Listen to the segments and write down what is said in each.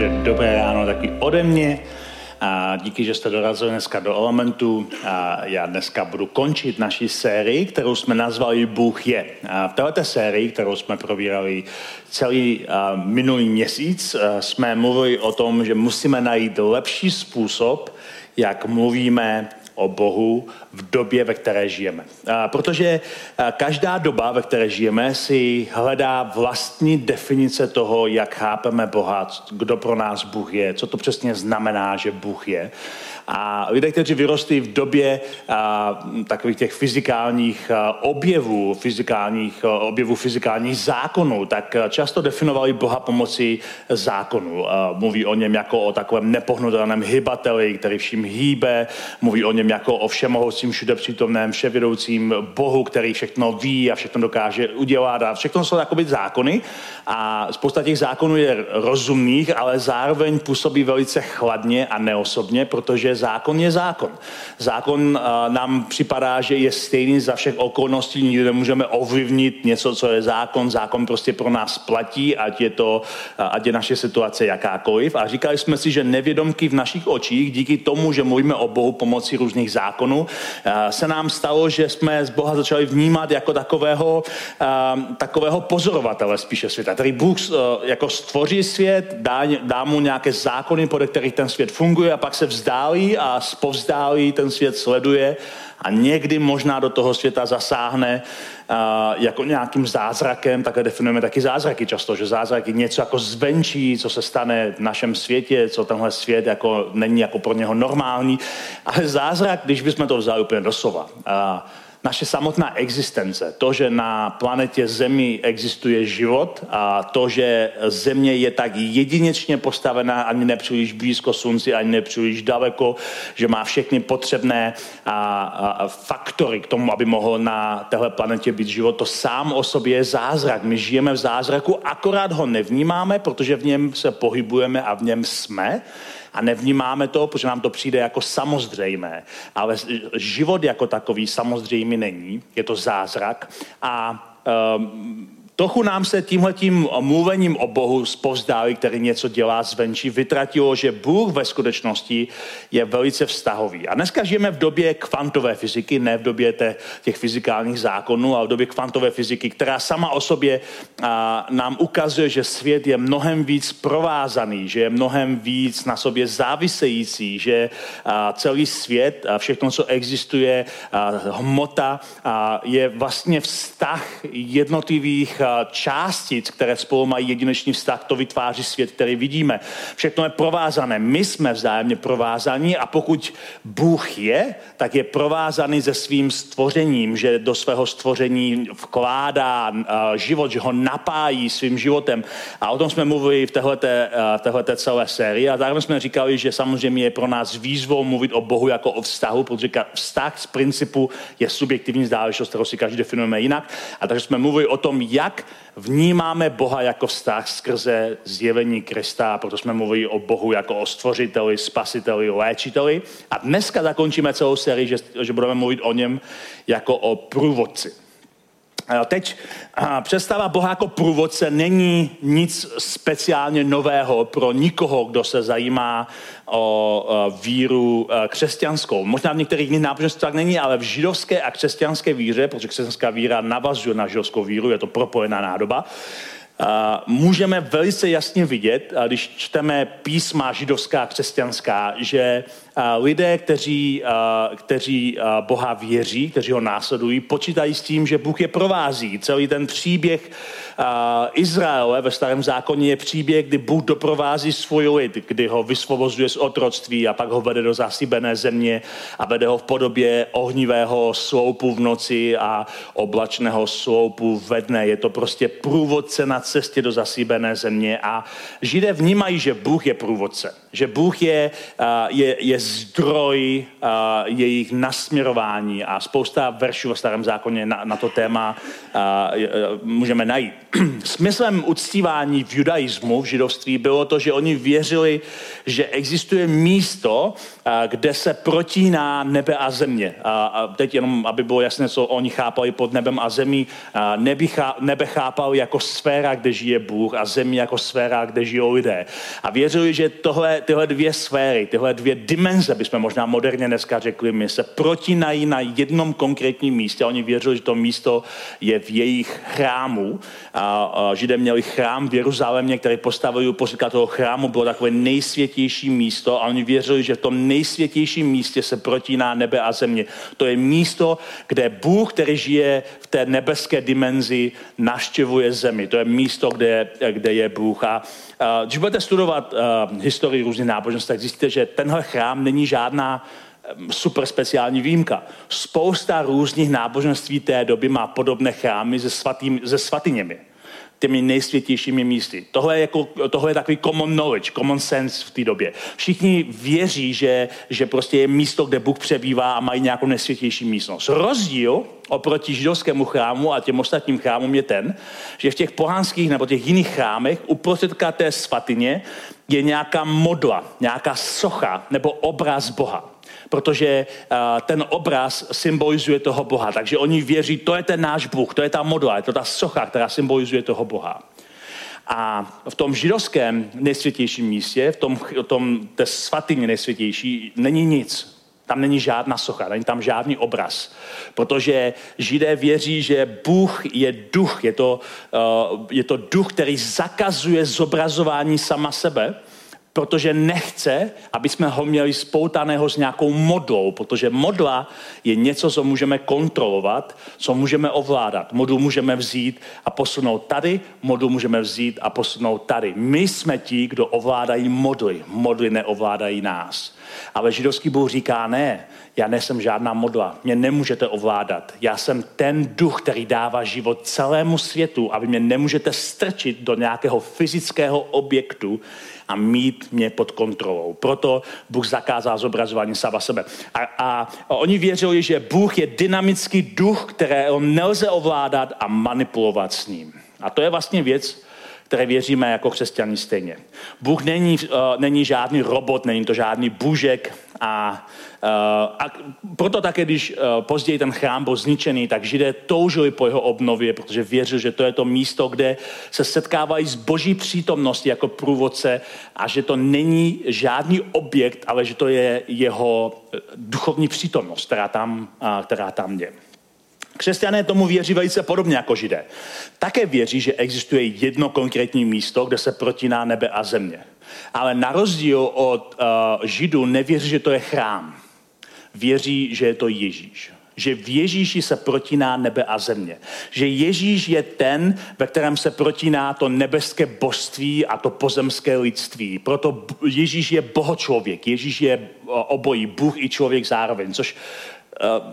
Takže dobré ráno taky ode mě. A díky, že jste dorazili dneska do Elementu. A já dneska budu končit naši sérii, kterou jsme nazvali Bůh je. A v této sérii, kterou jsme probírali celý minulý měsíc, jsme mluvili o tom, že musíme najít lepší způsob, jak mluvíme o Bohu v době, ve které žijeme. Protože každá doba, ve které žijeme, si hledá vlastní definice toho, jak chápeme Boha, kdo pro nás Bůh je, co to přesně znamená, že Bůh je. A lidé, kteří vyrostli v době a, takových těch fyzikálních objevů, fyzikálních, objevů fyzikálních zákonů, tak často definovali Boha pomocí zákonů. A, mluví o něm jako o takovém nepohnutelném hybateli, který vším hýbe, mluví o něm jako o všemohoucím, všudepřítomném, vševědoucím Bohu, který všechno ví a všechno dokáže udělat a všechno jsou takové zákony. A spousta těch zákonů je rozumných, ale zároveň působí velice chladně a neosobně, protože zákon je zákon. Zákon uh, nám připadá, že je stejný za všech okolností, nikdy nemůžeme ovlivnit něco, co je zákon. Zákon prostě pro nás platí, ať je to, uh, ať je naše situace jakákoliv. A říkali jsme si, že nevědomky v našich očích, díky tomu, že mluvíme o Bohu pomocí různých zákonů, uh, se nám stalo, že jsme z Boha začali vnímat jako takového, takového pozorovatele spíše světa, který Bůh jako stvoří svět, dá, dá mu nějaké zákony, podle kterých ten svět funguje a pak se vzdálí a spovzdálí ten svět sleduje a někdy možná do toho světa zasáhne uh, jako nějakým zázrakem, takhle definujeme taky zázraky často, že zázrak je něco jako zvenčí, co se stane v našem světě, co tenhle svět jako není jako pro něho normální, ale zázrak, když bychom to vzali úplně doslova, uh, naše samotná existence, to, že na planetě Zemi existuje život a to, že Země je tak jedinečně postavená ani nepříliš blízko Slunci, ani nepříliš daleko, že má všechny potřebné a, a, faktory k tomu, aby mohl na téhle planetě být život, to sám o sobě je zázrak. My žijeme v zázraku, akorát ho nevnímáme, protože v něm se pohybujeme a v něm jsme a nevnímáme to, protože nám to přijde jako samozřejmé. Ale život jako takový samozřejmý není, je to zázrak a um, Trochu nám se tímhletím mluvením o Bohu zpovzdálí, který něco dělá zvenčí, vytratilo, že Bůh ve skutečnosti je velice vztahový. A dneska žijeme v době kvantové fyziky, ne v době těch fyzikálních zákonů, ale v době kvantové fyziky, která sama o sobě a, nám ukazuje, že svět je mnohem víc provázaný, že je mnohem víc na sobě závisející, že a, celý svět a všechno, co existuje, a, hmota, a, je vlastně vztah jednotlivých částic, které spolu mají jedinečný vztah, to vytváří svět, který vidíme. Všechno je provázané. My jsme vzájemně provázaní a pokud Bůh je, tak je provázaný se svým stvořením, že do svého stvoření vkládá život, že ho napájí svým životem. A o tom jsme mluvili v téhleté, v téhleté celé sérii a zároveň jsme říkali, že samozřejmě je pro nás výzvou mluvit o Bohu jako o vztahu, protože vztah z principu je subjektivní záležitost, kterou si každý definujeme jinak. A takže jsme mluvili o tom, jak vnímáme Boha jako vztah skrze zjevení Krista, proto jsme mluvili o Bohu jako o stvořiteli, spasiteli, léčiteli. A dneska zakončíme celou sérii, že, že budeme mluvit o něm jako o průvodci. Teď představa Boha jako průvodce není nic speciálně nového pro nikoho, kdo se zajímá o víru křesťanskou. Možná v některých jiných náboženstvích není, ale v židovské a křesťanské víře, protože křesťanská víra navazuje na židovskou víru, je to propojená nádoba, můžeme velice jasně vidět, když čteme písma židovská a křesťanská, že lidé, kteří, kteří Boha věří, kteří ho následují, počítají s tím, že Bůh je provází. Celý ten příběh Izraele ve starém zákoně je příběh, kdy Bůh doprovází svůj lid, kdy ho vysvobozuje z otroctví a pak ho vede do zasybené země a vede ho v podobě ohnivého sloupu v noci a oblačného sloupu ve dne. Je to prostě průvodce na cestě do zasíbené země a Židé vnímají, že Bůh je průvodce, že Bůh je, je, je zdroj jejich nasměrování a spousta veršů ve starém zákoně na, na to téma můžeme najít. Smyslem uctívání v judaismu, v židovství, bylo to, že oni věřili, že existuje místo, kde se protíná nebe a země. A teď jenom, aby bylo jasné, co oni chápali pod nebem a zemí, nebe chápali jako sféra, kde žije Bůh a zemi jako sféra, kde žijou lidé. A věřili, že tohle, tyhle dvě sféry, tyhle dvě dimenze, bychom možná moderně dneska řekli, my se protínají na jednom konkrétním místě. Oni věřili, že to místo je v jejich chrámu. A, a Židé měli chrám v Jeruzalémě, který postavili uprostřed toho chrámu, bylo takové nejsvětější místo a oni věřili, že v tom nejsvětějším místě se protíná nebe a země. To je místo, kde Bůh, který žije v té nebeské dimenzi, naštěvuje zemi. To je místo, kde, kde je Bůh. A, a když budete studovat a, historii různých náboženství, tak zjistíte, že tenhle chrám není žádná super speciální výjimka. Spousta různých náboženství té doby má podobné chrámy se, svatým, se svatyněmi těmi nejsvětějšími místy. Tohle je, jako, tohle je takový common knowledge, common sense v té době. Všichni věří, že, že prostě je místo, kde Bůh přebývá a mají nějakou nesvětější místnost. Rozdíl oproti židovskému chrámu a těm ostatním chrámům je ten, že v těch pohánských nebo těch jiných chrámech uprostředka té svatyně je nějaká modla, nějaká socha nebo obraz Boha protože uh, ten obraz symbolizuje toho Boha. Takže oni věří, to je ten náš Bůh, to je ta modla, je to ta socha, která symbolizuje toho Boha. A v tom židovském nejsvětějším místě, v tom, v tom té svatyně nejsvětější, není nic. Tam není žádná socha, není tam žádný obraz. Protože židé věří, že Bůh je duch, je to, uh, je to duch, který zakazuje zobrazování sama sebe protože nechce, aby jsme ho měli spoutaného s nějakou modlou, protože modla je něco, co můžeme kontrolovat, co můžeme ovládat. Modlu můžeme vzít a posunout tady, modlu můžeme vzít a posunout tady. My jsme ti, kdo ovládají modly. Modly neovládají nás. Ale židovský Bůh říká, ne, já nejsem žádná modla, mě nemůžete ovládat. Já jsem ten duch, který dává život celému světu a vy mě nemůžete strčit do nějakého fyzického objektu, a mít mě pod kontrolou. Proto Bůh zakázal zobrazování sama sebe. A, a oni věřili, že Bůh je dynamický duch, kterého nelze ovládat a manipulovat s ním. A to je vlastně věc, které věříme jako křesťaní stejně. Bůh není, uh, není žádný robot, není to žádný bůžek a, uh, a proto také, když uh, později ten chrám byl zničený, tak židé toužili po jeho obnově, protože věřili, že to je to místo, kde se setkávají s boží přítomností jako průvodce a že to není žádný objekt, ale že to je jeho duchovní přítomnost, která tam, uh, která tam je. Křesťané tomu věří velice podobně jako židé. Také věří, že existuje jedno konkrétní místo, kde se protíná nebe a země. Ale na rozdíl od uh, židů nevěří, že to je chrám. Věří, že je to Ježíš že v Ježíši se protíná nebe a země. Že Ježíš je ten, ve kterém se protíná to nebeské božství a to pozemské lidství. Proto Ježíš je bohočlověk, Ježíš je obojí, Bůh i člověk zároveň, což Eh,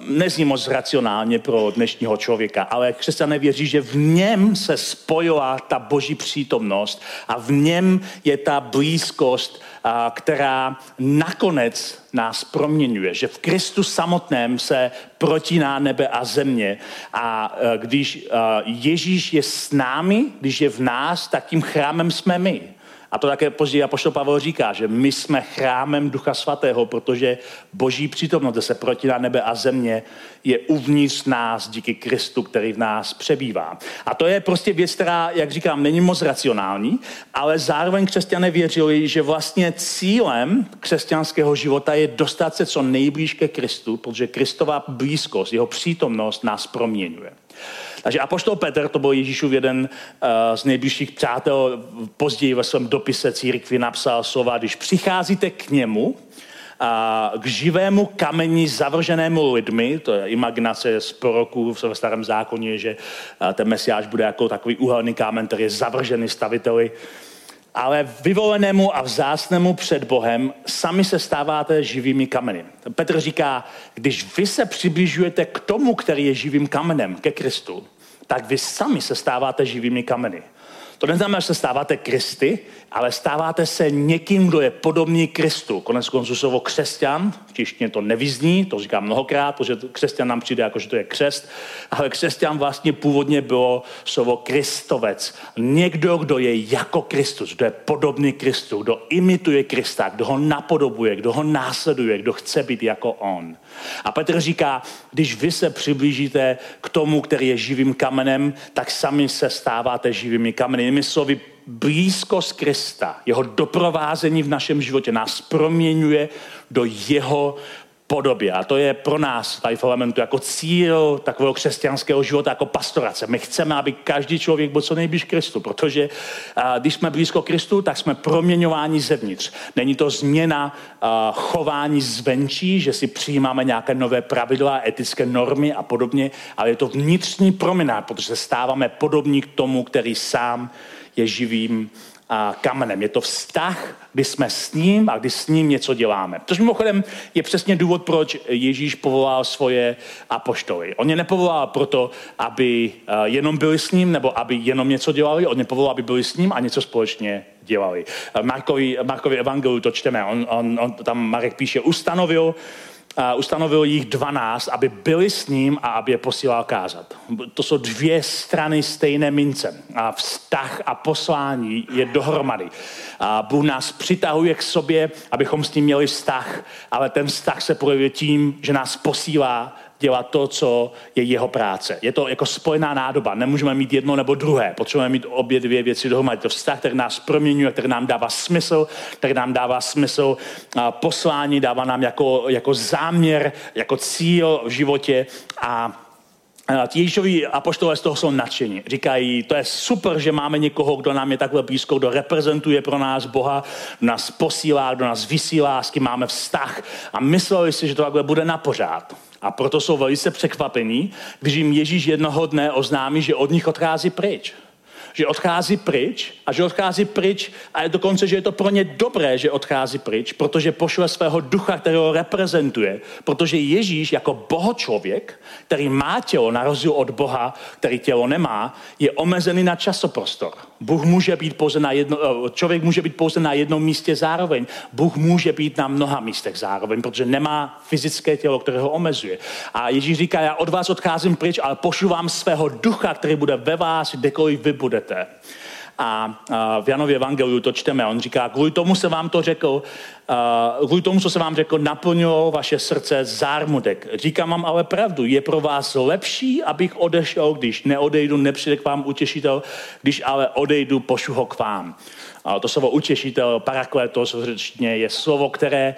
nezní moc racionálně pro dnešního člověka, ale křesťané věří, že v něm se spojila ta boží přítomnost a v něm je ta blízkost, eh, která nakonec nás proměňuje, že v Kristu samotném se protíná nebe a země a eh, když Ježíš je s námi, když je v nás, tak tím chrámem jsme my. A to také později apoštol Pavel říká, že my jsme chrámem Ducha Svatého, protože boží přítomnost, se proti na nebe a země, je uvnitř nás díky Kristu, který v nás přebývá. A to je prostě věc, která, jak říkám, není moc racionální, ale zároveň křesťané věřili, že vlastně cílem křesťanského života je dostat se co nejblíž ke Kristu, protože Kristova blízkost, jeho přítomnost nás proměňuje. Takže Apoštol Petr, to byl Ježíšův jeden uh, z nejbližších přátel, později ve svém dopise církvi napsal slova, když přicházíte k němu, a k živému kameni zavrženému lidmi, to je imaginace z proroků v starém zákoně, že ten mesiáš bude jako takový uhelný kámen, který je zavržený staviteli, ale vyvolenému a vzácnému před Bohem sami se stáváte živými kameny. Petr říká, když vy se přibližujete k tomu, který je živým kamenem, ke Kristu, tak vy sami se stáváte živými kameny. To neznamená, že se stáváte Kristy, ale stáváte se někým, kdo je podobný Kristu. Konec konců slovo křesťan, v češtině to nevyzní, to říkám mnohokrát, protože křesťan nám přijde jako, že to je křest, ale křesťan vlastně původně bylo slovo Kristovec. Někdo, kdo je jako Kristus, kdo je podobný Kristu, kdo imituje Krista, kdo ho napodobuje, kdo ho následuje, kdo chce být jako on. A Petr říká, když vy se přiblížíte k tomu, který je živým kamenem, tak sami se stáváte živými kameny. Jinými slovy, blízkost Krista, jeho doprovázení v našem životě nás proměňuje do jeho podobě. A to je pro nás tady v elementu jako cíl takového křesťanského života, jako pastorace. My chceme, aby každý člověk byl co nejblíž Kristu, protože a, když jsme blízko Kristu, tak jsme proměňováni zevnitř. Není to změna a, chování zvenčí, že si přijímáme nějaké nové pravidla, etické normy a podobně, ale je to vnitřní proměna, protože stáváme podobní k tomu, který sám je živým a kamenem. Je to vztah, kdy jsme s ním a kdy s ním něco děláme. Což mimochodem je přesně důvod, proč Ježíš povolal svoje apoštoly. On je nepovolal proto, aby eh, jenom byli s ním, nebo aby jenom něco dělali. On je povolal, aby byli s ním a něco společně dělali. Markovi, Markovi evangeliu to čteme. On, on, on, tam Marek píše, ustanovil ustanovil jich 12, aby byli s ním a aby je posílal kázat. To jsou dvě strany stejné mince. A vztah a poslání je dohromady. A Bůh nás přitahuje k sobě, abychom s ním měli vztah, ale ten vztah se projevuje tím, že nás posílá dělat to, co je jeho práce. Je to jako spojená nádoba. Nemůžeme mít jedno nebo druhé. Potřebujeme mít obě dvě věci dohromady. To vztah, který nás proměňuje, který nám dává smysl, který nám dává smysl poslání, dává nám jako, jako záměr, jako cíl v životě a Ježíšovi apoštolé z toho jsou nadšení. Říkají, to je super, že máme někoho, kdo nám je takhle blízko, kdo reprezentuje pro nás Boha, kdo nás posílá, kdo nás vysílá, s kým máme vztah. A mysleli si, že to takhle bude na pořád. A proto jsou velice překvapení, když jim Ježíš jednoho dne oznámí, že od nich odchází pryč že odchází pryč a že odchází pryč a je dokonce, že je to pro ně dobré, že odchází pryč, protože pošle svého ducha, kterého reprezentuje, protože Ježíš jako bohočlověk, který má tělo na rozdíl od Boha, který tělo nemá, je omezený na časoprostor. Bůh může být pouze na jedno, eh, člověk může být pouze na jednom místě zároveň. Bůh může být na mnoha místech zároveň, protože nemá fyzické tělo, které ho omezuje. A Ježíš říká, já od vás odcházím pryč, ale pošlu vám svého ducha, který bude ve vás, kdekoliv vy budete. A, v Janově evangeliu to čteme. On říká, kvůli tomu se vám to řekl, kvůli tomu, co se vám řekl, naplnilo vaše srdce zármutek. Říkám vám ale pravdu, je pro vás lepší, abych odešel, když neodejdu, nepřijde k vám utěšitel, když ale odejdu, pošlu ho k vám. A to slovo utěšitel, parakletos v řečtině je slovo, které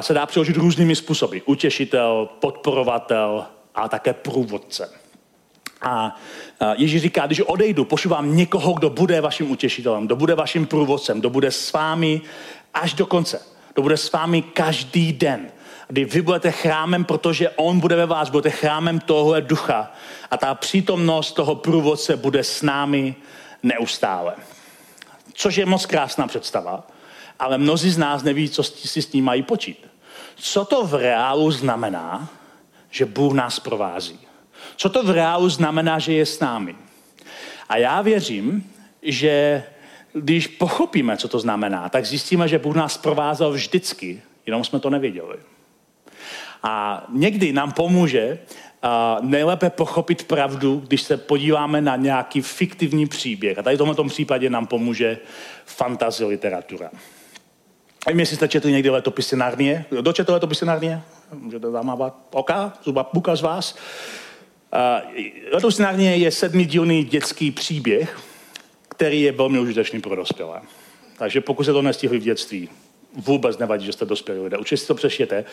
se dá přeložit různými způsoby. Utěšitel, podporovatel a také průvodce. A Ježíš říká, když odejdu, pošlu vám někoho, kdo bude vaším utěšitelem, kdo bude vaším průvodcem, kdo bude s vámi až do konce. Kdo bude s vámi každý den. Kdy vy budete chrámem, protože on bude ve vás, budete chrámem tohohle ducha. A ta přítomnost toho průvodce bude s námi neustále. Což je moc krásná představa, ale mnozí z nás neví, co si s tím mají počít. Co to v reálu znamená, že Bůh nás provází? Co to v reálu znamená, že je s námi? A já věřím, že když pochopíme, co to znamená, tak zjistíme, že Bůh nás provázel vždycky, jenom jsme to nevěděli. A někdy nám pomůže nejlépe pochopit pravdu, když se podíváme na nějaký fiktivní příběh. A tady v tomto případě nám pomůže fantasy literatura. Nevím, jestli jste četli někdy letopisy Narnie. Kdo četl letopisy Narnie? Můžete zamávat oka, zuba puka z vás. Uh, je sedmidílný dětský příběh, který je velmi užitečný pro dospělé. Takže pokud se to nestihli v dětství, vůbec nevadí, že jste dospělí lidé. Určitě si to přeštěte.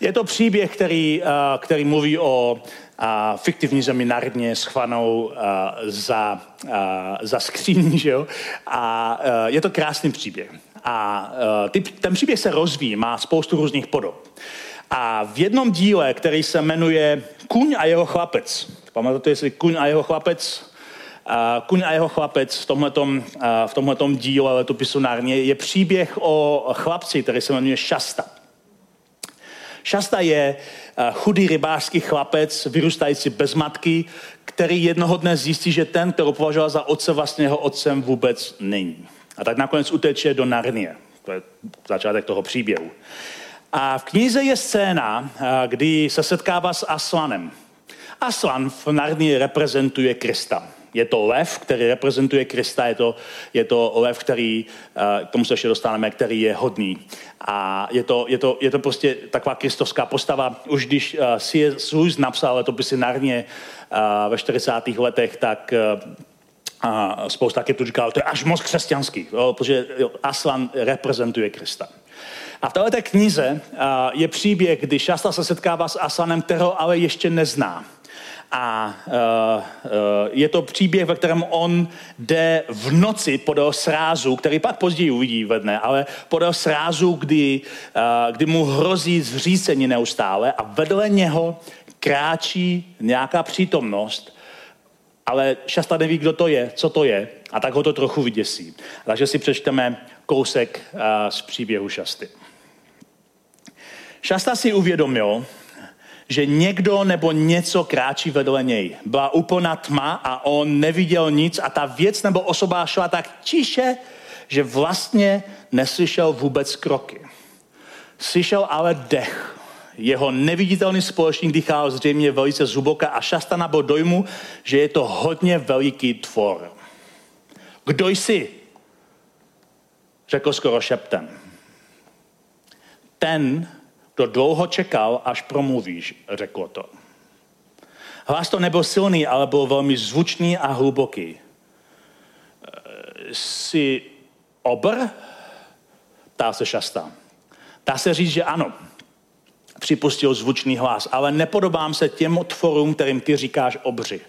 Je to příběh, který, uh, který mluví o uh, fiktivní zemi Narně schvanou uh, za, uh, za skříní, že jo? A uh, je to krásný příběh. A uh, ty, ten příběh se rozvíjí, má spoustu různých podob. A v jednom díle, který se jmenuje Kuň a jeho chlapec, pamatujete si Kuň a jeho chlapec? A Kuň a jeho chlapec v tomhletom, v tomhletom díle letopisu Narně je příběh o chlapci, který se jmenuje Šasta. Šasta je chudý rybářský chlapec, vyrůstající bez matky, který jednoho dne zjistí, že ten, který považoval za otce, vlastně jeho otcem vůbec není. A tak nakonec uteče do Narnie. To je začátek toho příběhu. A v knize je scéna, eh, kdy se setkává s Aslanem. Aslan v Narnii reprezentuje Krista. Je to lev, který reprezentuje Krista, je to, je to lev, který, eh, k tomu se ještě dostaneme, který je hodný. A je to, je to, je to prostě taková kristovská postava. Už když uh, C.S. Lewis napsal letopisy Narnie ve 40. letech, tak a spousta tu říkal, to je až moc křesťanský, protože Aslan reprezentuje Krista. A v této knize je příběh, kdy Šasta se setkává s Aslanem, kterého ale ještě nezná. A uh, uh, je to příběh, ve kterém on jde v noci podél srázu, který pak později uvidí ve dne, ale podél srázu, kdy, kdy mu hrozí zřícení neustále a vedle něho kráčí nějaká přítomnost, ale šasta neví, kdo to je, co to je, a tak ho to trochu vyděsí. Takže si přečteme kousek z příběhu šasty. Šasta si uvědomil, že někdo nebo něco kráčí vedle něj. Byla úplná tma a on neviděl nic a ta věc nebo osoba šla tak tiše, že vlastně neslyšel vůbec kroky. Slyšel ale dech. Jeho neviditelný společník dýchal zřejmě velice zhuboka a šasta nabil dojmu, že je to hodně veliký tvor. Kdo jsi? Řekl skoro šeptem. Ten, kdo dlouho čekal, až promluvíš, řeklo to. Hlas to nebyl silný, ale byl velmi zvučný a hluboký. Jsi obr? Ptá se šasta. Dá se říct, že ano. Připustil zvučný hlas, ale nepodobám se těm tvorům, kterým ty říkáš obři.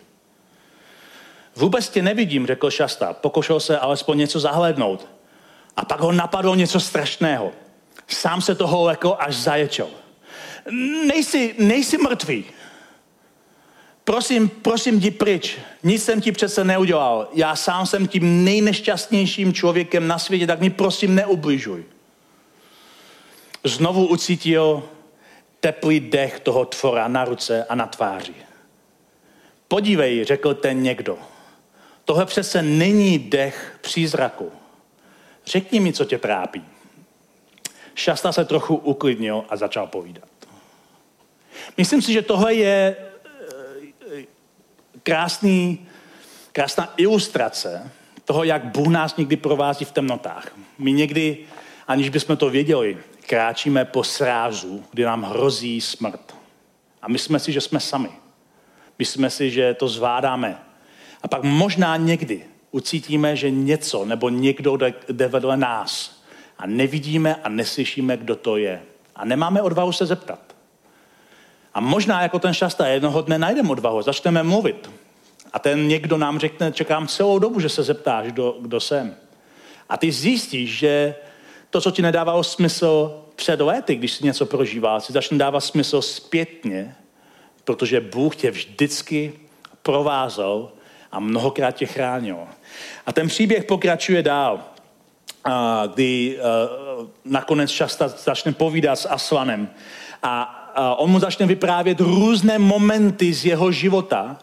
Vůbec tě nevidím, řekl šasta. Pokošel se alespoň něco zahlednout. A pak ho napadlo něco strašného. Sám se toho lekl, až zaječel. Nejsi, nejsi mrtvý. Prosím, prosím, jdi pryč. Nic jsem ti přece neudělal. Já sám jsem tím nejnešťastnějším člověkem na světě, tak mi prosím neubližuj. Znovu ucítil teplý dech toho tvora na ruce a na tváři. Podívej, řekl ten někdo. Tohle přece není dech přízraku. Řekni mi, co tě trápí. Šasta se trochu uklidnil a začal povídat. Myslím si, že tohle je eh, krásný, krásná ilustrace toho, jak Bůh nás někdy provází v temnotách. My někdy, aniž bychom to věděli, kráčíme po srázu, kdy nám hrozí smrt. A myslíme si, že jsme sami. Myslíme si, že to zvládáme. A pak možná někdy ucítíme, že něco nebo někdo jde vedle nás a nevidíme a neslyšíme, kdo to je. A nemáme odvahu se zeptat. A možná jako ten šasta jednoho dne najdeme odvahu, začneme mluvit. A ten někdo nám řekne, čekám celou dobu, že se zeptáš, kdo, kdo jsem. A ty zjistíš, že to, co ti nedávalo smysl před lety, když jsi něco prožíval, si začne dávat smysl zpětně, protože Bůh tě vždycky provázel a mnohokrát tě chránil. A ten příběh pokračuje dál kdy uh, nakonec Šasta začne povídat s Aslanem a on mu začne vyprávět různé momenty z jeho života,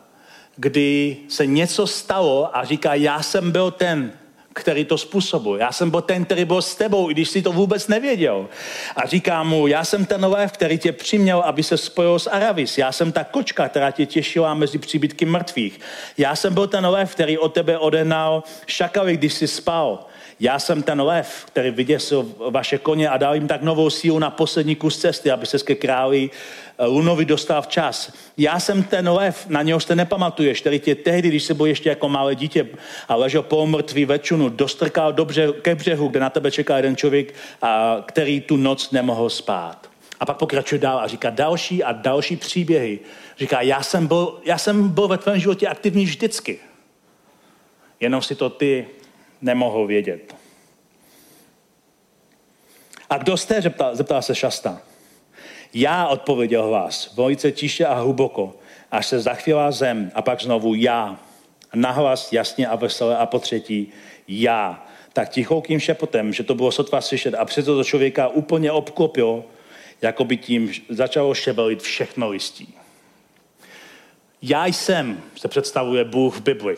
kdy se něco stalo a říká, já jsem byl ten, který to způsobil. Já jsem byl ten, který byl s tebou, i když jsi to vůbec nevěděl. A říká mu, já jsem ten lev, který tě přiměl, aby se spojil s Aravis. Já jsem ta kočka, která tě těšila mezi příbytky mrtvých. Já jsem byl ten lev, který od tebe odenal šakaly, když jsi spal. Já jsem ten lev, který vyděsil vaše koně a dal jim tak novou sílu na poslední kus cesty, aby se ke králi eh, Lunovi dostal včas. Já jsem ten lev, na něho jste nepamatuješ, který tě tehdy, když se byl ještě jako malé dítě a ležel polomrtvý večunu, dostrkal dobře ke břehu, kde na tebe čeká jeden člověk, a, který tu noc nemohl spát. A pak pokračuje dál a říká další a další příběhy. Říká, já jsem byl, já jsem byl ve tvém životě aktivní vždycky. Jenom si to ty nemohl vědět. A kdo jste, zeptal, zeptal se Šasta. Já odpověděl vás, velice tiše a hluboko, až se zachvěla zem a pak znovu já. Nahlas jasně a veselé a po třetí já. Tak tichoukým šepotem, že to bylo sotva slyšet a přesto to člověka úplně obklopilo, jako by tím začalo šebelit všechno listí. Já jsem, se představuje Bůh v Bibli.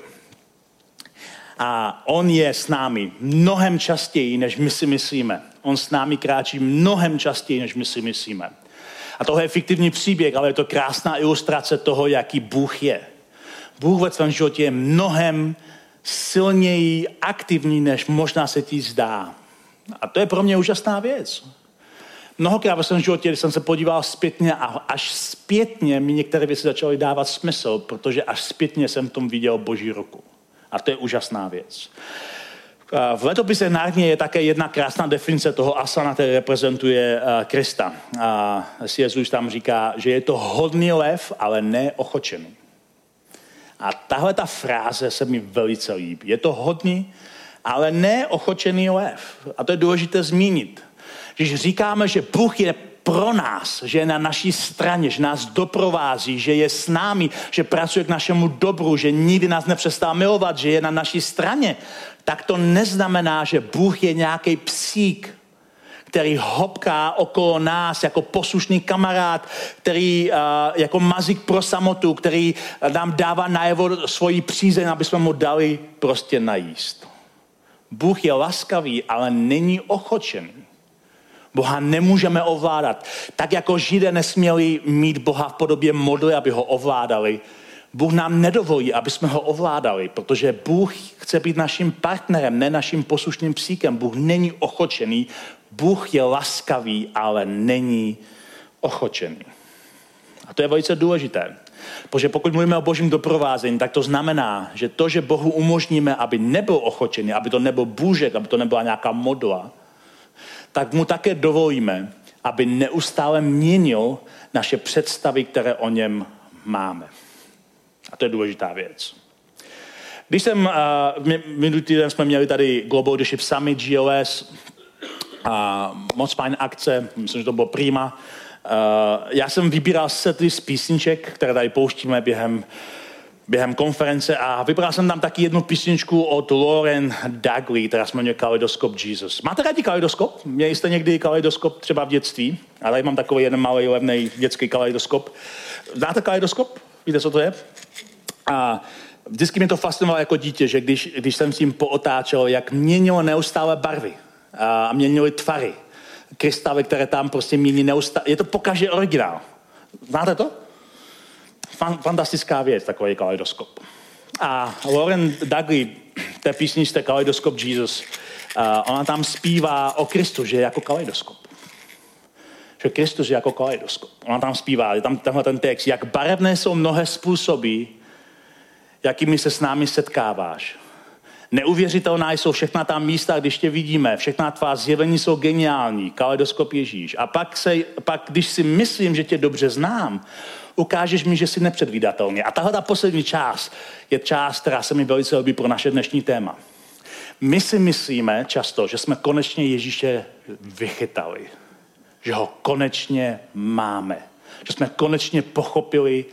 A on je s námi mnohem častěji, než my si myslíme. On s námi kráčí mnohem častěji, než my si myslíme. A tohle je fiktivní příběh, ale je to krásná ilustrace toho, jaký Bůh je. Bůh ve tvém životě je mnohem silněji aktivní, než možná se ti zdá. A to je pro mě úžasná věc. Mnohokrát ve svém životě, když jsem se podíval zpětně a až zpětně mi některé věci začaly dávat smysl, protože až zpětně jsem v tom viděl Boží ruku. A to je úžasná věc. V letopise Narnie je také jedna krásná definice toho asana, který reprezentuje Krista. A Jezus tam říká, že je to hodný lev, ale neochočený. A tahle ta fráze se mi velice líbí. Je to hodný, ale neochočený lev. A to je důležité zmínit. Když říkáme, že Bůh je pro nás, že je na naší straně, že nás doprovází, že je s námi, že pracuje k našemu dobru, že nikdy nás nepřestá milovat, že je na naší straně, tak to neznamená, že Bůh je nějaký psík, který hopká okolo nás jako poslušný kamarád, který uh, jako mazik pro samotu, který nám dává najevo svoji přízeň, aby jsme mu dali prostě najíst. Bůh je laskavý, ale není ochočený. Boha nemůžeme ovládat. Tak jako Židé nesměli mít Boha v podobě modly, aby ho ovládali, Bůh nám nedovolí, aby jsme ho ovládali, protože Bůh chce být naším partnerem, ne naším poslušným psíkem. Bůh není ochočený, Bůh je laskavý, ale není ochočený. A to je velice důležité. Protože pokud mluvíme o božím doprovázení, tak to znamená, že to, že Bohu umožníme, aby nebyl ochočený, aby to nebyl bůžek, aby to nebyla nějaká modla, tak mu také dovolíme, aby neustále měnil naše představy, které o něm máme. A to je důležitá věc. Když jsem, uh, minulý týden jsme měli tady Global Leadership Summit GLS, a moc fajn akce, myslím, že to bylo prima. Uh, já jsem vybíral sety z písniček, které tady pouštíme během během konference a vybral jsem tam taky jednu písničku od Lauren Dagley, která se jmenuje Kaleidoskop Jesus. Máte rádi kaleidoskop? Měli jste někdy kaleidoskop třeba v dětství? Ale tady mám takový jeden malý levný dětský kaleidoskop. Znáte kaleidoskop? Víte, co to je? A vždycky mě to fascinovalo jako dítě, že když, když jsem s tím pootáčel, jak měnilo neustále barvy a měnily tvary. Krystaly, které tam prostě mění neustále. Je to pokaždé originál. Znáte to? Fantastická věc, takový kaleidoskop. A Lauren Dudley, té písničce Kaleidoskop Jesus, uh, ona tam zpívá o Kristu, že je jako kaleidoskop. Že Kristus je jako kaleidoskop. Ona tam zpívá, je tam tenhle ten text, jak barevné jsou mnohé způsoby, jakými se s námi setkáváš. Neuvěřitelná jsou všechna ta místa, když tě vidíme, všechna tvá zjevení jsou geniální, kaleidoskop Ježíš. A pak, se, pak, když si myslím, že tě dobře znám, ukážeš mi, že jsi nepředvídatelný. A tahle ta poslední část je část, která se mi velice líbí pro naše dnešní téma. My si myslíme často, že jsme konečně Ježíše vychytali. Že ho konečně máme. Že jsme konečně pochopili,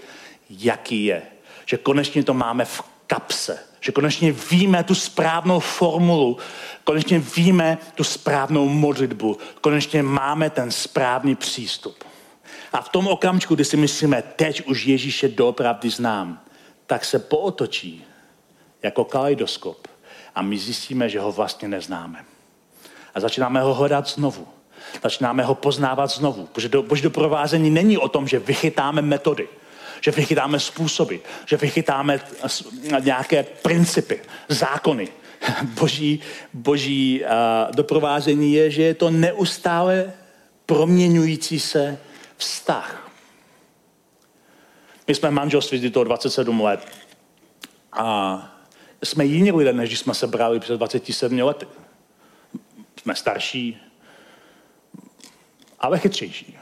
jaký je. Že konečně to máme v kapse. Že konečně víme tu správnou formulu. Konečně víme tu správnou modlitbu. Konečně máme ten správný přístup. A v tom okamžiku, kdy si myslíme, teď už Ježíše doopravdy znám, tak se pootočí jako kaleidoskop a my zjistíme, že ho vlastně neznáme. A začínáme ho hledat znovu. Začínáme ho poznávat znovu. Protože do, boží doprovázení není o tom, že vychytáme metody, že vychytáme způsoby, že vychytáme nějaké principy, zákony. Boží, boží uh, doprovázení je, že je to neustále proměňující se vztah. My jsme manželství to 27 let. A jsme jiní lidé, než jsme se brali před 27 lety. Jsme starší, ale chytřejší.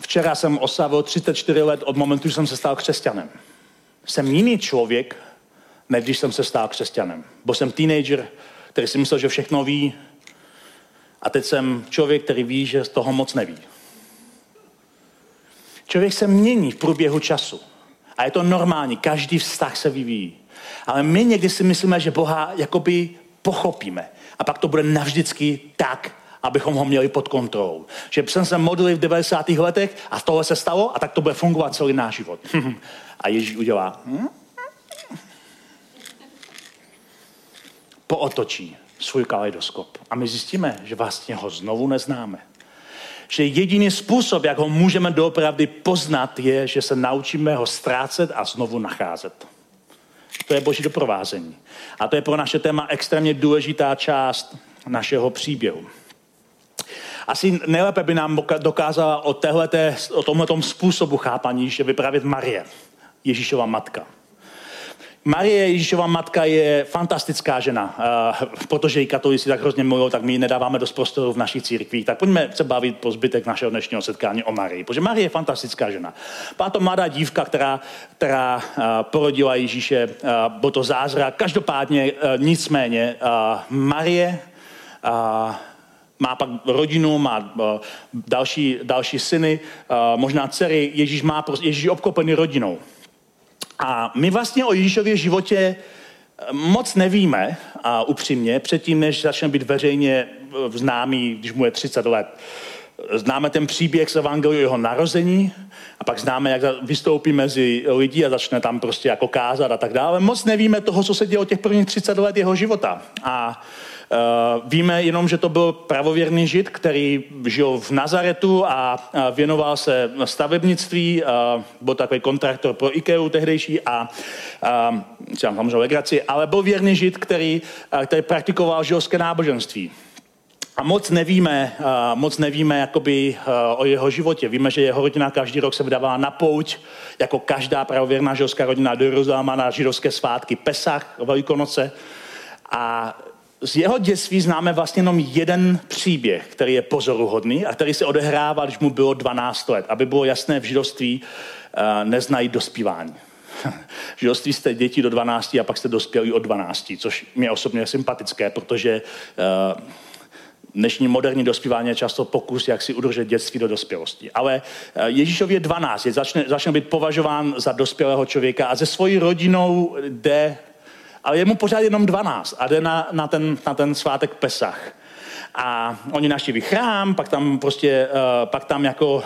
Včera jsem oslavil 34 let od momentu, že jsem se stal křesťanem. Jsem jiný člověk, než když jsem se stal křesťanem. Byl jsem teenager, který si myslel, že všechno ví, a teď jsem člověk, který ví, že z toho moc neví. Člověk se mění v průběhu času. A je to normální, každý vztah se vyvíjí. Ale my někdy si myslíme, že Boha jakoby pochopíme. A pak to bude navždycky tak, abychom ho měli pod kontrolou. Že jsme se modlili v 90. letech a tohle se stalo a tak to bude fungovat celý náš život. a Ježíš udělá. Hm? Pootočí svůj kaleidoskop. A my zjistíme, že vlastně ho znovu neznáme. Že jediný způsob, jak ho můžeme doopravdy poznat, je, že se naučíme ho ztrácet a znovu nacházet. To je boží doprovázení. A to je pro naše téma extrémně důležitá část našeho příběhu. Asi nejlépe by nám dokázala o, téhleté, o tomhle způsobu chápaní, že vyprávět Marie, Ježíšova matka. Marie Ježíšova matka je fantastická žena, uh, protože ji katolici tak hrozně milují, tak my ji nedáváme dost prostoru v našich církvích. Tak pojďme se bavit po zbytek našeho dnešního setkání o Marii, protože Marie je fantastická žena. Byla to mladá dívka, která, která uh, porodila Ježíše, uh, byl to zázrak. Každopádně, uh, nicméně, uh, Marie uh, má pak rodinu, má uh, další, další syny, uh, možná dcery. Ježíš má Ježíš je obklopený rodinou. A my vlastně o Ježíšově životě eh, moc nevíme, a upřímně, předtím, než začne být veřejně eh, známý, když mu je 30 let. Známe ten příběh z Evangeliu jeho narození a pak známe, jak vystoupí mezi lidi a začne tam prostě jako kázat a tak dále. Moc nevíme toho, co se dělo těch prvních 30 let jeho života. A víme jenom, že to byl pravověrný žid, který žil v Nazaretu a věnoval se stavebnictví, uh, byl takový kontraktor pro IKEA tehdejší a uh, samozřejmě legraci, ale byl věrný žid, který, uh, který praktikoval židovské náboženství. A moc nevíme, moc nevíme jakoby, o jeho životě. Víme, že jeho rodina každý rok se vydává na pouť, jako každá pravověrná židovská rodina do Jeruzaléma na židovské svátky Pesach, Velikonoce. A z jeho dětství známe vlastně jenom jeden příběh, který je pozoruhodný a který se odehrával, když mu bylo 12 let. Aby bylo jasné, v židovství uh, neznají dospívání. v židovství jste děti do 12 a pak jste dospělí od 12, což mě osobně je sympatické, protože uh, dnešní moderní dospívání je často pokus, jak si udržet dětství do dospělosti. Ale Ježíšově 12 je, začne, začne být považován za dospělého člověka a se svojí rodinou jde ale je mu pořád jenom 12 a jde na, na, ten, na ten svátek Pesach. A oni naštěví chrám, pak tam prostě, uh, pak tam jako, uh,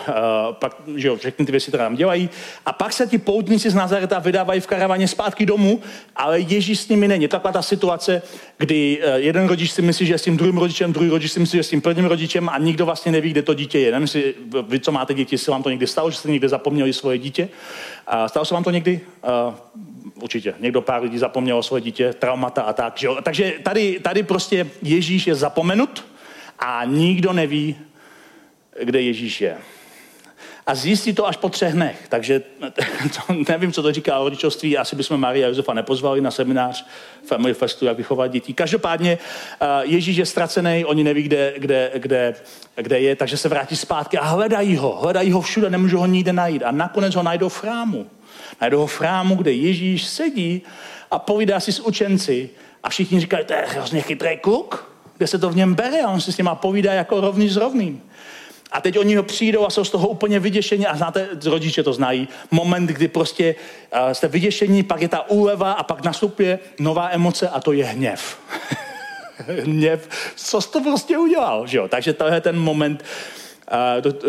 pak, že jo, všechny ty věci, tam dělají. A pak se ti poutníci z Nazareta vydávají v karavaně zpátky domů, ale Ježíš s nimi není. Taková ta situace, kdy uh, jeden rodič si myslí, že je s tím druhým rodičem, druhý rodič si myslí, že je s tím prvním rodičem a nikdo vlastně neví, kde to dítě je. Nevím, si, vy, co máte děti, jestli vám to někdy stalo, že jste někde zapomněli svoje dítě. Uh, stalo se vám to někdy? Uh, určitě. Někdo pár lidí zapomnělo svoje dítě, traumata a tak. Že jo? Takže tady, tady prostě Ježíš je zapomenut a nikdo neví, kde Ježíš je. A zjistí to až po třech dnech. Takže to, nevím, co to říká o rodičovství. Asi bychom Maria a Josefa nepozvali na seminář Family Festu, jak vychovat děti. Každopádně Ježíš je ztracený, oni neví, kde, kde, kde, kde je, takže se vrátí zpátky a hledají ho. Hledají ho všude, nemůžou ho nikde najít. A nakonec ho najdou v chrámu. Najdou ho v chrámu, kde Ježíš sedí a povídá si s učenci. A všichni říkají, to je hrozně chytrý kluk, kde se to v něm bere a on si s nima povídá jako rovný s rovným. A teď oni ho přijdou a jsou z toho úplně vyděšení a znáte, rodiče to znají, moment, kdy prostě jste vyděšení, pak je ta úleva a pak nastupuje nová emoce a to je hněv. hněv, co jsi to prostě udělal, že jo? Takže to je ten moment,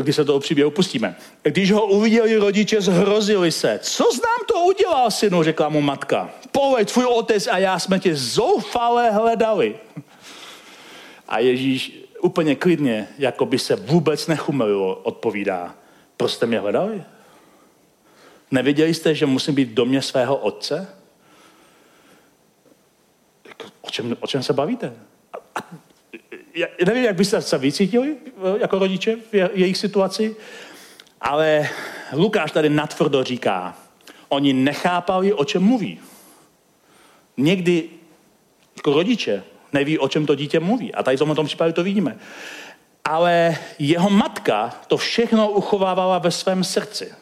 kdy se toho příběhu pustíme. Když ho uviděli rodiče, zhrozili se. Co znám to udělal, synu, řekla mu matka. Povedz, tvůj otec a já jsme tě zoufale hledali. A Ježíš úplně klidně, jako by se vůbec nechumelilo, odpovídá. Proč jste mě hledali? Nevěděli jste, že musím být v domě svého otce? Jako, o čem, o čem se bavíte? A, a já nevím, jak byste se vycítili eh, jako rodiče v jejich situaci, ale Lukáš tady natvrdo říká, oni nechápali, o čem mluví. Někdy jako rodiče neví, o čem to dítě mluví. A tady v tomto případě to vidíme. Ale jeho matka to všechno uchovávala ve svém srdci.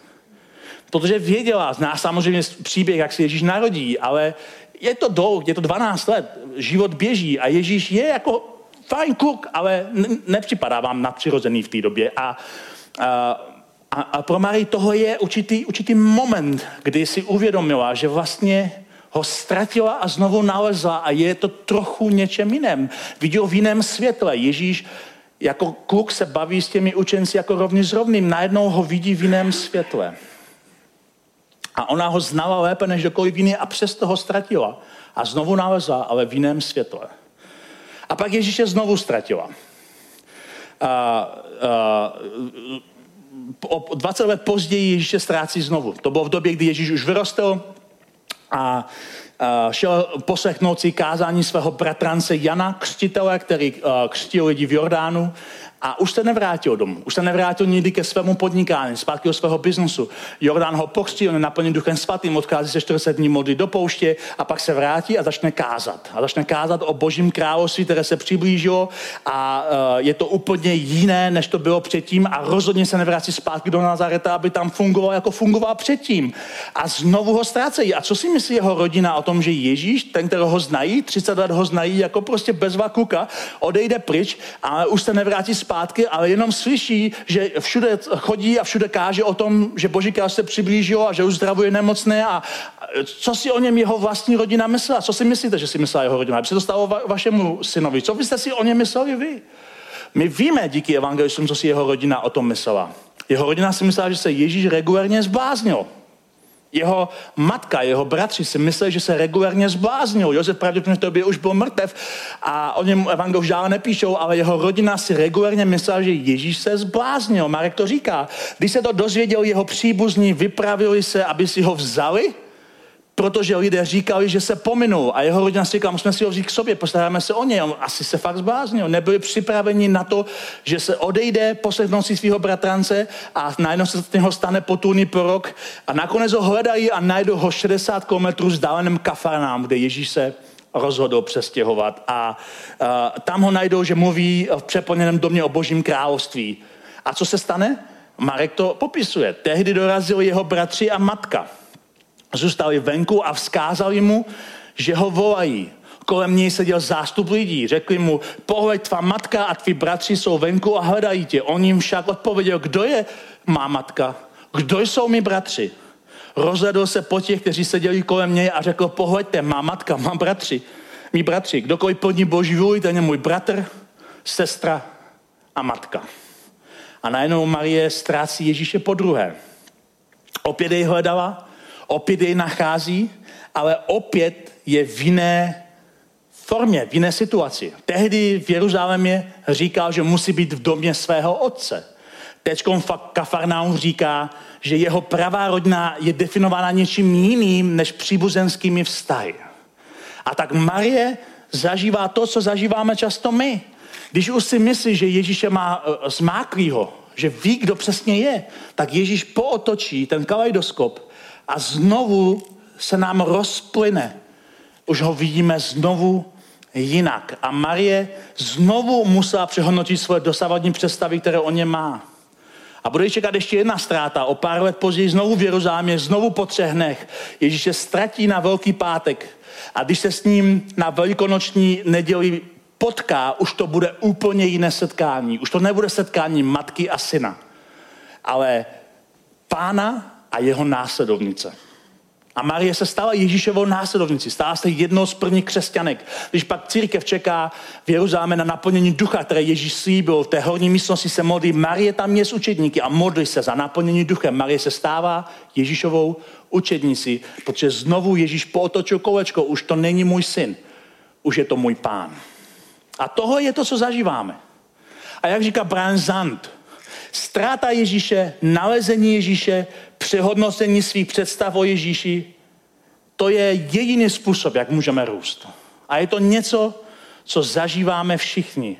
Protože věděla, zná samozřejmě příběh, jak se Ježíš narodí, ale je to dlouho, je to 12 let, život běží a Ježíš je jako fajn kluk, ale nepřipadá vám nadpřirozený v té době. A, a, a pro Marii toho je určitý, určitý moment, kdy si uvědomila, že vlastně ho ztratila a znovu nalezla a je to trochu něčem jiném. Vidí ho v jiném světle. Ježíš jako kluk se baví s těmi učenci jako rovný s rovným. Najednou ho vidí v jiném světle. A ona ho znala lépe než kdokoliv jiný a přesto ho ztratila. A znovu nalezla, ale v jiném světle. A pak Ježíše znovu ztratila. A, a, o 20 let později Ježíše ztrácí znovu. To bylo v době, kdy Ježíš už vyrostl a, šel poslechnout si kázání svého bratrance Jana, křtitele, který křtil lidi v Jordánu a už se nevrátil domů. Už se nevrátil nikdy ke svému podnikání, zpátky do svého biznesu. Jordán ho pokřtil, on je naplněn duchem svatým, odchází se 40 dní modlit do pouště a pak se vrátí a začne kázat. A začne kázat o božím království, které se přiblížilo a uh, je to úplně jiné, než to bylo předtím a rozhodně se nevrátí zpátky do Nazareta, aby tam fungoval, jako fungoval předtím. A znovu ho ztrácejí. A co si myslí jeho rodina o tom, že Ježíš, ten, kterého ho znají, 30 let ho znají jako prostě bezva kuka, odejde pryč, ale už se nevrátí zpátky zpátky, ale jenom slyší, že všude chodí a všude káže o tom, že Boží království se přiblížilo a že uzdravuje nemocné a co si o něm jeho vlastní rodina myslela? Co si myslíte, že si myslela jeho rodina? Aby se to stalo va- vašemu synovi. Co byste si o něm mysleli vy? My víme díky evangelistům, co si jeho rodina o tom myslela. Jeho rodina si myslela, že se Ježíš regulárně zbláznil. Jeho matka, jeho bratři si mysleli, že se regulárně zbláznil. Josef pravděpodobně v té době už byl mrtev a o něm evangel už nepíšou, ale jeho rodina si regulárně myslela, že Ježíš se zbláznil. Marek to říká. Když se to dozvěděl jeho příbuzní, vypravili se, aby si ho vzali protože lidé říkali, že se pominul a jeho rodina si říkala, musíme si ho vzít k sobě, postaráme se o něj. On asi se fakt zbláznil. Nebyli připraveni na to, že se odejde, poslechnout si svého bratrance a najednou se z něho stane potulný prorok a nakonec ho hledají a najdou ho 60 km vzdáleném kafarnám, kde Ježíš se rozhodl přestěhovat a uh, tam ho najdou, že mluví v přeplněném domě o božím království. A co se stane? Marek to popisuje. Tehdy dorazili jeho bratři a matka zůstali venku a vzkázali mu, že ho volají. Kolem něj seděl zástup lidí. Řekli mu, pohled, tvá matka a tví bratři jsou venku a hledají tě. On jim však odpověděl, kdo je má matka? Kdo jsou mi bratři? Rozhledl se po těch, kteří seděli kolem něj a řekl, pohleďte, má matka, má bratři. Mí bratři, kdokoliv plní boží vůli, ten je můj bratr, sestra a matka. A najednou Marie ztrácí Ježíše po druhé. Opět jej hledala, opět jej nachází, ale opět je v jiné formě, v jiné situaci. Tehdy v Jeruzalémě říkal, že musí být v domě svého otce. Teď Kafarnaum říká, že jeho pravá rodina je definována něčím jiným než příbuzenskými vztahy. A tak Marie zažívá to, co zažíváme často my. Když už si myslí, že Ježíše má e, zmáklýho, že ví, kdo přesně je, tak Ježíš pootočí ten kaleidoskop a znovu se nám rozplyne. Už ho vidíme znovu jinak. A Marie znovu musela přehodnotit svoje dosavadní představy, které o ně má. A bude čekat ještě jedna ztráta. O pár let později znovu v Jeruzámě, znovu po třech dnech. Ježíš se ztratí na Velký pátek. A když se s ním na velikonoční neděli potká, už to bude úplně jiné setkání. Už to nebude setkání matky a syna, ale pána a jeho následovnice. A Marie se stala Ježíšovou následovnicí, stala se jednou z prvních křesťanek. Když pak církev čeká v Jeruzalémě na naplnění ducha, které Ježíš slíbil, v té horní místnosti se modlí, Marie tam je s učedníky a modlí se za naplnění duchem. Marie se stává Ježíšovou učednicí, protože znovu Ježíš pootočil kolečko, už to není můj syn, už je to můj pán. A toho je to, co zažíváme. A jak říká Brian Zand, Ztráta Ježíše, nalezení Ježíše, přehodnocení svých představ o Ježíši, to je jediný způsob, jak můžeme růst. A je to něco, co zažíváme všichni.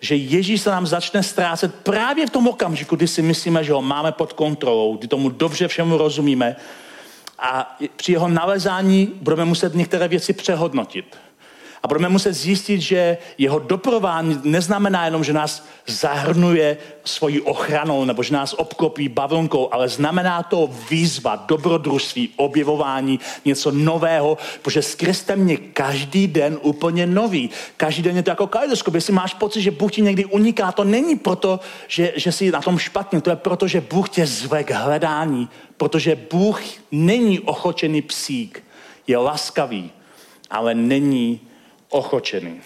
Že Ježíš se nám začne ztrácet právě v tom okamžiku, kdy si myslíme, že ho máme pod kontrolou, kdy tomu dobře všemu rozumíme. A při jeho nalezání budeme muset některé věci přehodnotit. A budeme muset zjistit, že jeho doprování neznamená jenom, že nás zahrnuje svojí ochranou nebo že nás obklopí bavlnkou, ale znamená to výzva, dobrodružství, objevování, něco nového, protože s Kristem je každý den úplně nový. Každý den je to jako kaleidoskop. Jestli máš pocit, že Bůh ti někdy uniká, to není proto, že, že jsi na tom špatně, to je proto, že Bůh tě zve k hledání, protože Bůh není ochočený psík, je laskavý, ale není ochočený.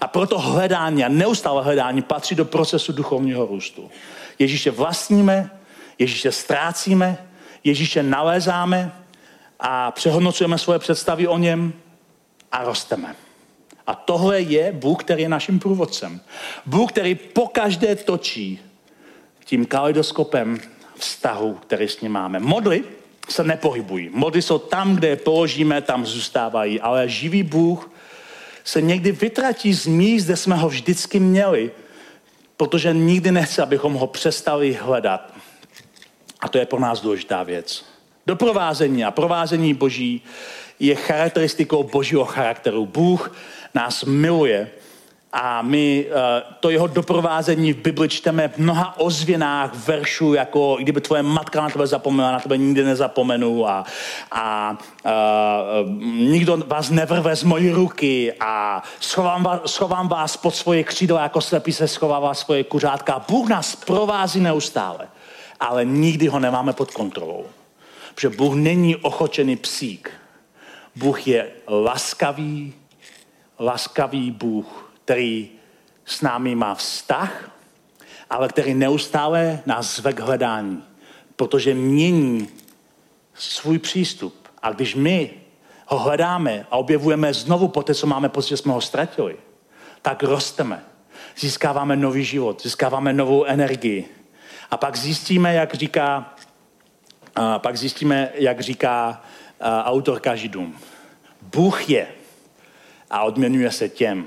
A proto hledání a neustále hledání patří do procesu duchovního růstu. Ježíše vlastníme, Ježíše ztrácíme, Ježíše nalézáme a přehodnocujeme svoje představy o něm a rosteme. A tohle je Bůh, který je naším průvodcem. Bůh, který pokaždé točí tím kaleidoskopem vztahu, který s ním máme. Modly se nepohybují. Modly jsou tam, kde je položíme, tam zůstávají. Ale živý Bůh se někdy vytratí z míst, kde jsme ho vždycky měli, protože nikdy nechce, abychom ho přestali hledat. A to je pro nás důležitá věc. Doprovázení a provázení Boží je charakteristikou Božího charakteru. Bůh nás miluje a my eh, to jeho doprovázení v Bibli čteme v mnoha ozvěnách veršů, jako kdyby tvoje matka na tebe zapomněla, na tebe nikdy nezapomenu a, a, a eh, nikdo vás nevrve z mojí ruky a schovám vás, schovám vás pod svoje křídla, jako slepý se schovává svoje kuřátka. Bůh nás provází neustále, ale nikdy ho nemáme pod kontrolou. Protože Bůh není ochočený psík. Bůh je laskavý, laskavý Bůh, který s námi má vztah, ale který neustále nás zve k hledání, protože mění svůj přístup. A když my ho hledáme a objevujeme znovu po té, co máme pocit, že jsme ho ztratili, tak rosteme. Získáváme nový život, získáváme novou energii. A pak zjistíme, jak říká, a pak zjistíme, jak říká autorka Židům. Bůh je a odměňuje se těm,